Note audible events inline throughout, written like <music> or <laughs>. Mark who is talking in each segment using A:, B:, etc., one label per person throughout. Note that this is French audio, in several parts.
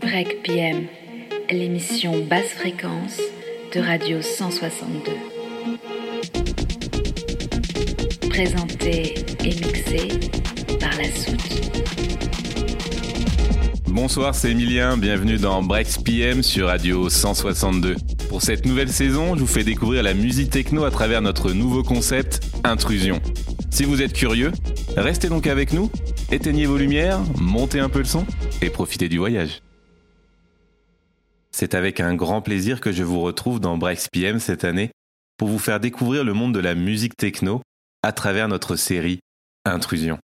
A: Break PM, l'émission basse fréquence de Radio 162. Présentée et mixée par la soute.
B: Bonsoir, c'est Emilien, bienvenue dans Breaks PM sur Radio 162. Pour cette nouvelle saison, je vous fais découvrir la musique techno à travers notre nouveau concept, Intrusion. Si vous êtes curieux, restez donc avec nous, éteignez vos lumières, montez un peu le son et profitez du voyage. C'est avec un grand plaisir que je vous retrouve dans Breaks PM cette année pour vous faire découvrir le monde de la musique techno à travers notre série Intrusion.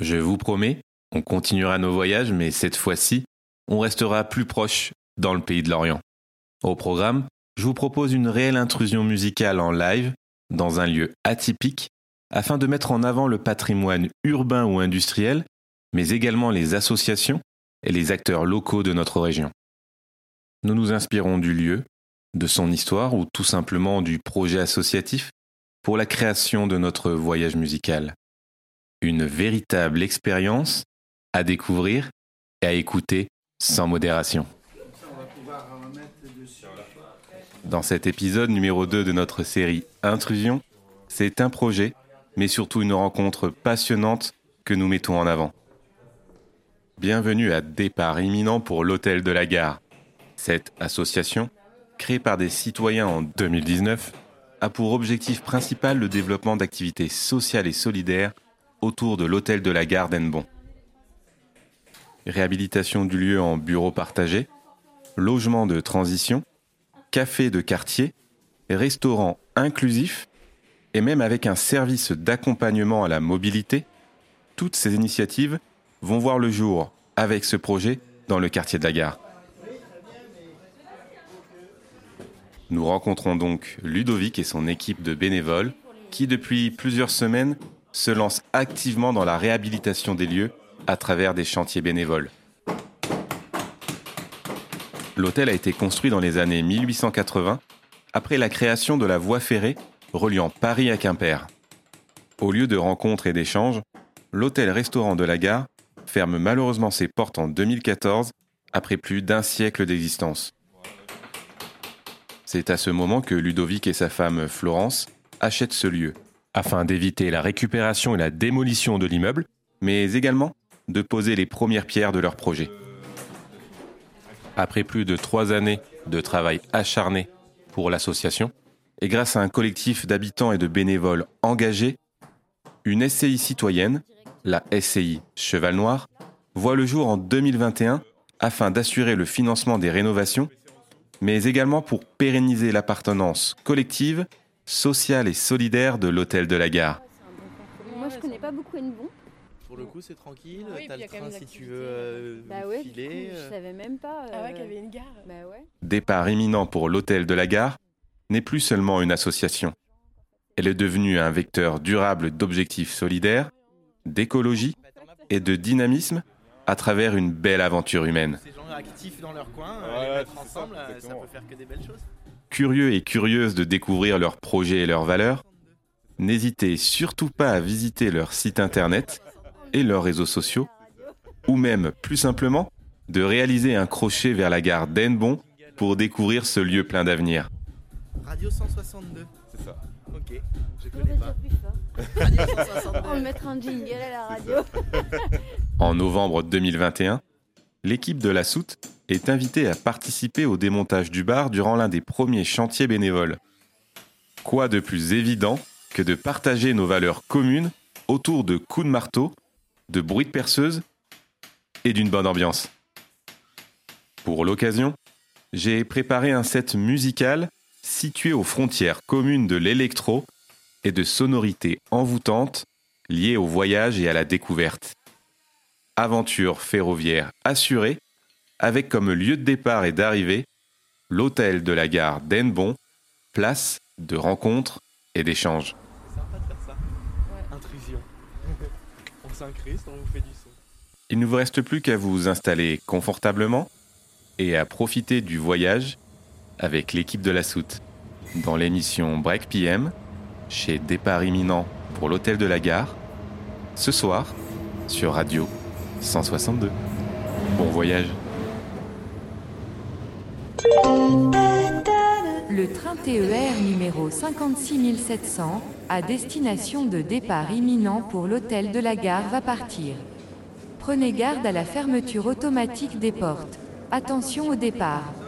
B: Je vous promets, on continuera nos voyages, mais cette fois-ci, on restera plus proche dans le pays de l'Orient. Au programme, je vous propose une réelle intrusion musicale en live dans un lieu atypique afin de mettre en avant le patrimoine urbain ou industriel, mais également les associations et les acteurs locaux de notre région. Nous nous inspirons du lieu, de son histoire ou tout simplement du projet associatif pour la création de notre voyage musical. Une véritable expérience à découvrir et à écouter sans modération. Dans cet épisode numéro 2 de notre série Intrusion, c'est un projet, mais surtout une rencontre passionnante que nous mettons en avant. Bienvenue à Départ imminent pour l'Hôtel de la Gare. Cette association, créée par des citoyens en 2019, a pour objectif principal le développement d'activités sociales et solidaires autour de l'Hôtel de la Gare d'Enbon. Réhabilitation du lieu en bureau partagé, logement de transition, café de quartier, restaurant inclusif et même avec un service d'accompagnement à la mobilité, toutes ces initiatives vont voir le jour avec ce projet dans le quartier de la gare. Nous rencontrons donc Ludovic et son équipe de bénévoles qui, depuis plusieurs semaines, se lancent activement dans la réhabilitation des lieux à travers des chantiers bénévoles. L'hôtel a été construit dans les années 1880 après la création de la voie ferrée reliant Paris à Quimper. Au lieu de rencontres et d'échanges, l'hôtel-restaurant de la gare ferme malheureusement ses portes en 2014 après plus d'un siècle d'existence. C'est à ce moment que Ludovic et sa femme Florence achètent ce lieu, afin d'éviter la récupération et la démolition de l'immeuble, mais également de poser les premières pierres de leur projet. Après plus de trois années de travail acharné pour l'association, et grâce à un collectif d'habitants et de bénévoles engagés, une SCI citoyenne, la SCI Cheval Noir, voit le jour en 2021 afin d'assurer le financement des rénovations mais également pour pérenniser l'appartenance collective, sociale et solidaire de l'hôtel de la gare.
C: Moi, je connais pas beaucoup Hennebon.
D: Pour le coup, c'est tranquille.
C: Ah oui,
D: T'as le
C: y a quand même
D: train si tu veux euh,
C: Bah ouais,
D: filer.
C: coup, je
D: euh.
C: savais même pas.
E: Ah ouais,
C: euh,
E: qu'il y avait une gare.
C: Bah ouais.
B: Départ imminent pour l'hôtel de la gare n'est plus seulement une association. Elle est devenue un vecteur durable d'objectifs solidaires, d'écologie et de dynamisme à travers une belle aventure humaine.
D: Ces gens actifs dans leur coin, euh,
F: Ouais,
D: les mettre
F: c'est ça,
D: ensemble, euh, ça
F: exactement.
D: peut faire que des belles choses.
B: Curieux et curieuses de découvrir leurs projets et leurs valeurs, n'hésitez surtout pas à visiter leur site internet et leurs réseaux sociaux, ou même, plus simplement, de réaliser un crochet vers la gare d'Enbon pour découvrir ce lieu plein d'avenir.
D: Radio 162.
F: C'est ça.
D: Ok, je
C: On
D: connais pas. <laughs>
C: On va
D: 162.
C: mettre un jingle à la radio. <laughs>
B: En novembre 2021, l'équipe de la Soute est invitée à participer au démontage du bar durant l'un des premiers chantiers bénévoles. Quoi de plus évident que de partager nos valeurs communes autour de coups de marteau, de bruit de perceuse et d'une bonne ambiance? Pour l'occasion, j'ai préparé un set musical situé aux frontières communes de l'électro et de sonorités envoûtantes liées au voyage et à la découverte aventure ferroviaire assurée, avec comme lieu de départ et d'arrivée l'hôtel de la gare d'Enbon, place de rencontres et d'échanges.
D: Sympa de faire ça.
C: Ouais.
D: Intrusion. <laughs> on s'incruste, on vous fait du son.
B: Il ne vous reste plus qu'à vous installer confortablement et à profiter du voyage avec l'équipe de la soute dans l'émission Break PM chez Départ imminent pour l'hôtel de la gare ce soir sur Radio 162. Bon voyage.
E: Le train TER numéro 56700, à destination de départ imminent pour l'hôtel de la gare va partir. Prenez garde à la fermeture automatique des portes. Attention au départ.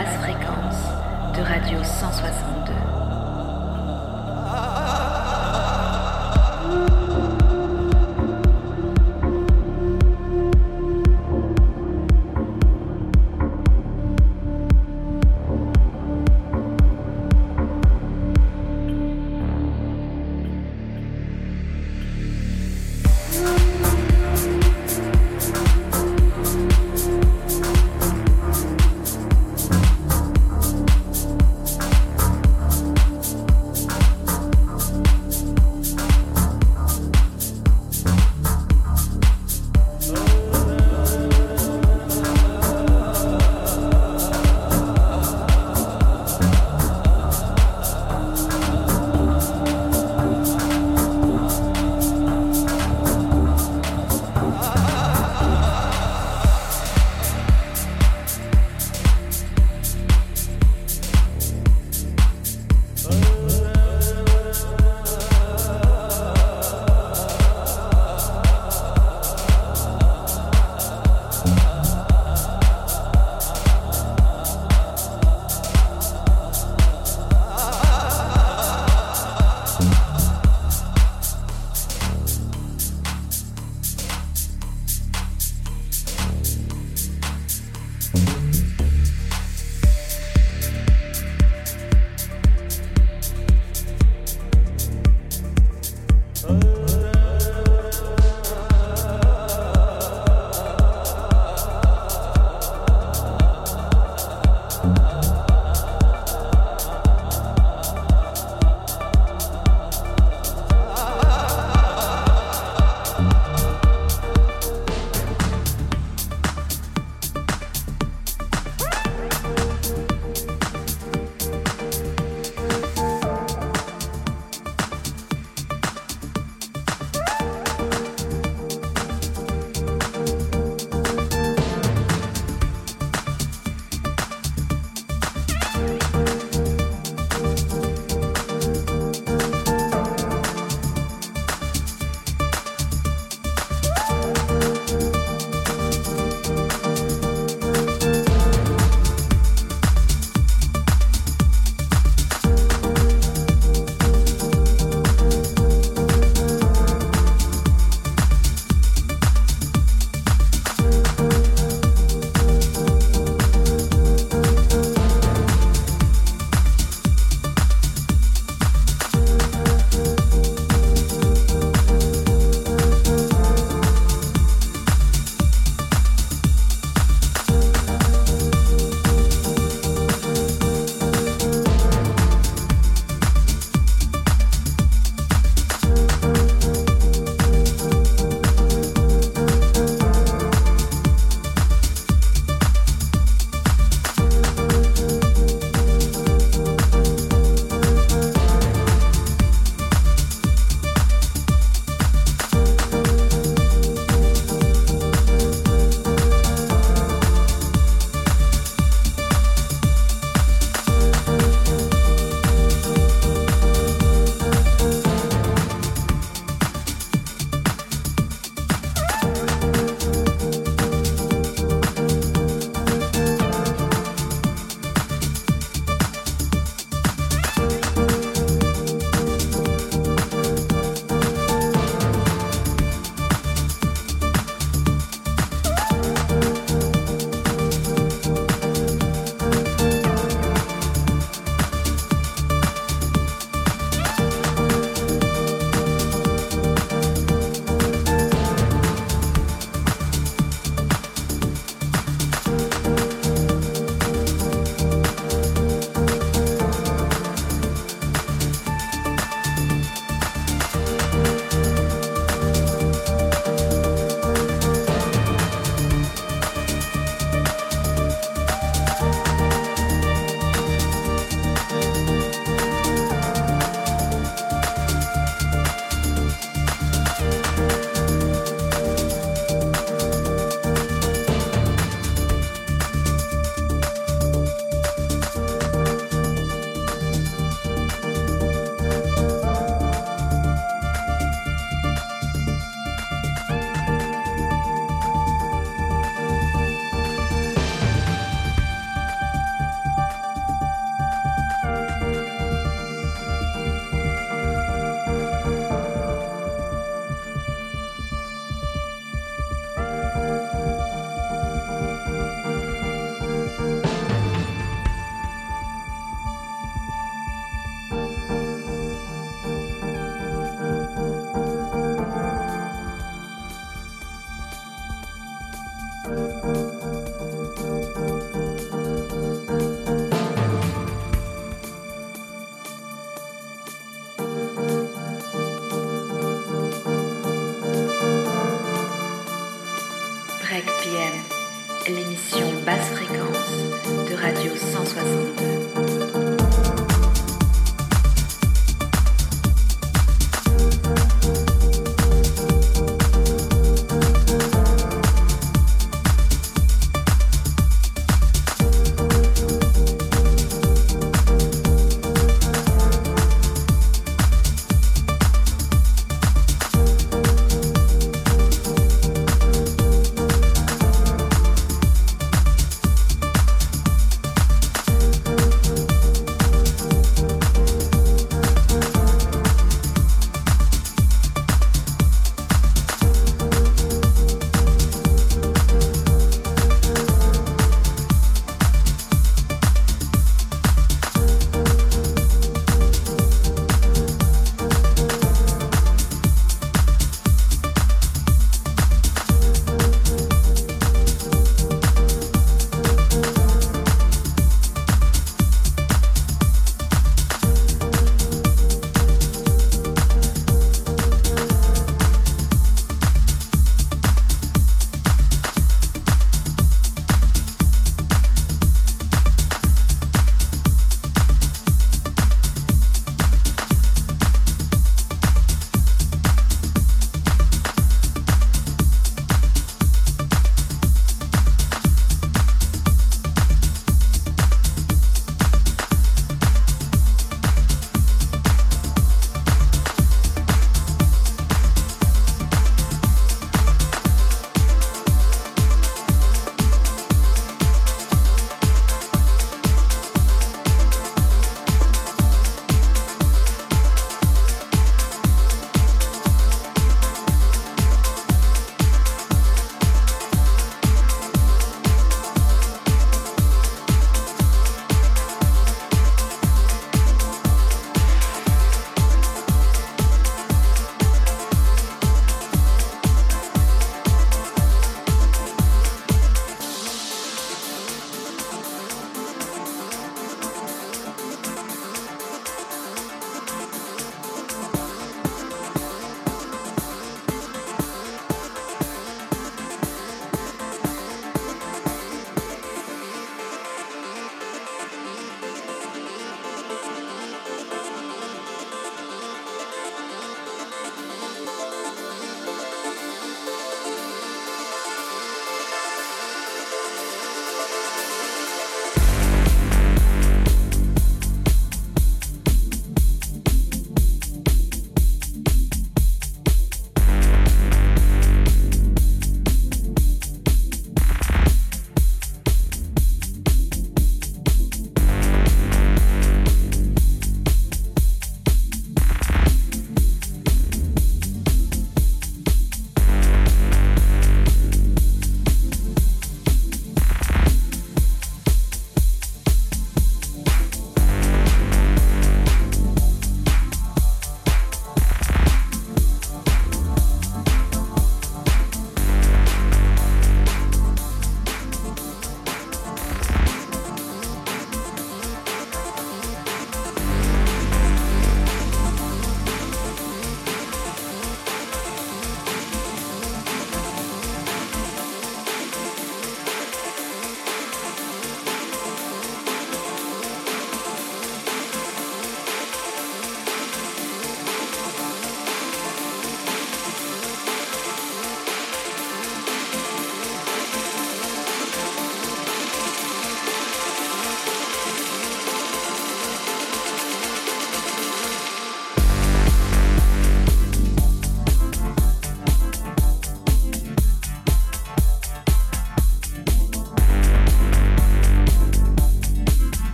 A: Basse fréquence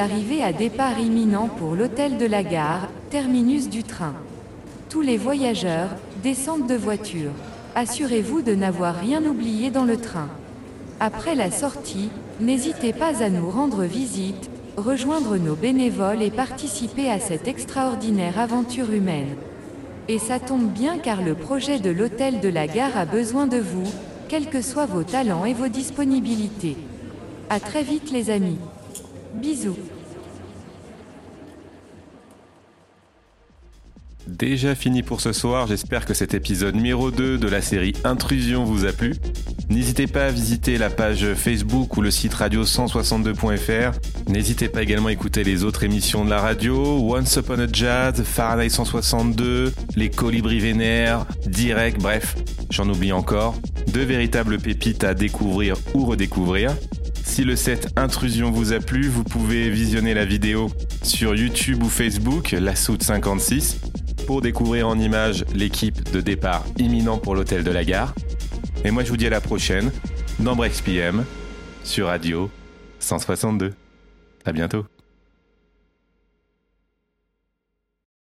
E: Arrivé à départ imminent pour l'hôtel de la gare, terminus du train. Tous les voyageurs descendent de voiture. Assurez-vous de n'avoir rien oublié dans le train. Après la sortie, n'hésitez pas à nous rendre visite, rejoindre nos bénévoles et participer à cette extraordinaire aventure humaine. Et ça tombe bien car le projet de l'hôtel de la gare a besoin de vous, quels que soient vos talents et vos disponibilités. À très vite les amis. Bisous.
B: déjà fini pour ce soir. J'espère que cet épisode numéro 2 de la série Intrusion vous a plu. N'hésitez pas à visiter la page Facebook ou le site radio162.fr. N'hésitez pas également à écouter les autres émissions de la radio, Once Upon a Jazz, Fahrenheit 162, Les Colibris Vénères, Direct, bref, j'en oublie encore. Deux véritables pépites à découvrir ou redécouvrir. Si le set Intrusion vous a plu, vous pouvez visionner la vidéo sur YouTube ou Facebook, la Soute 56, pour découvrir en images l'équipe de départ imminent pour l'hôtel de la gare. Et moi je vous dis à la prochaine dans Brex PM sur Radio 162. À bientôt.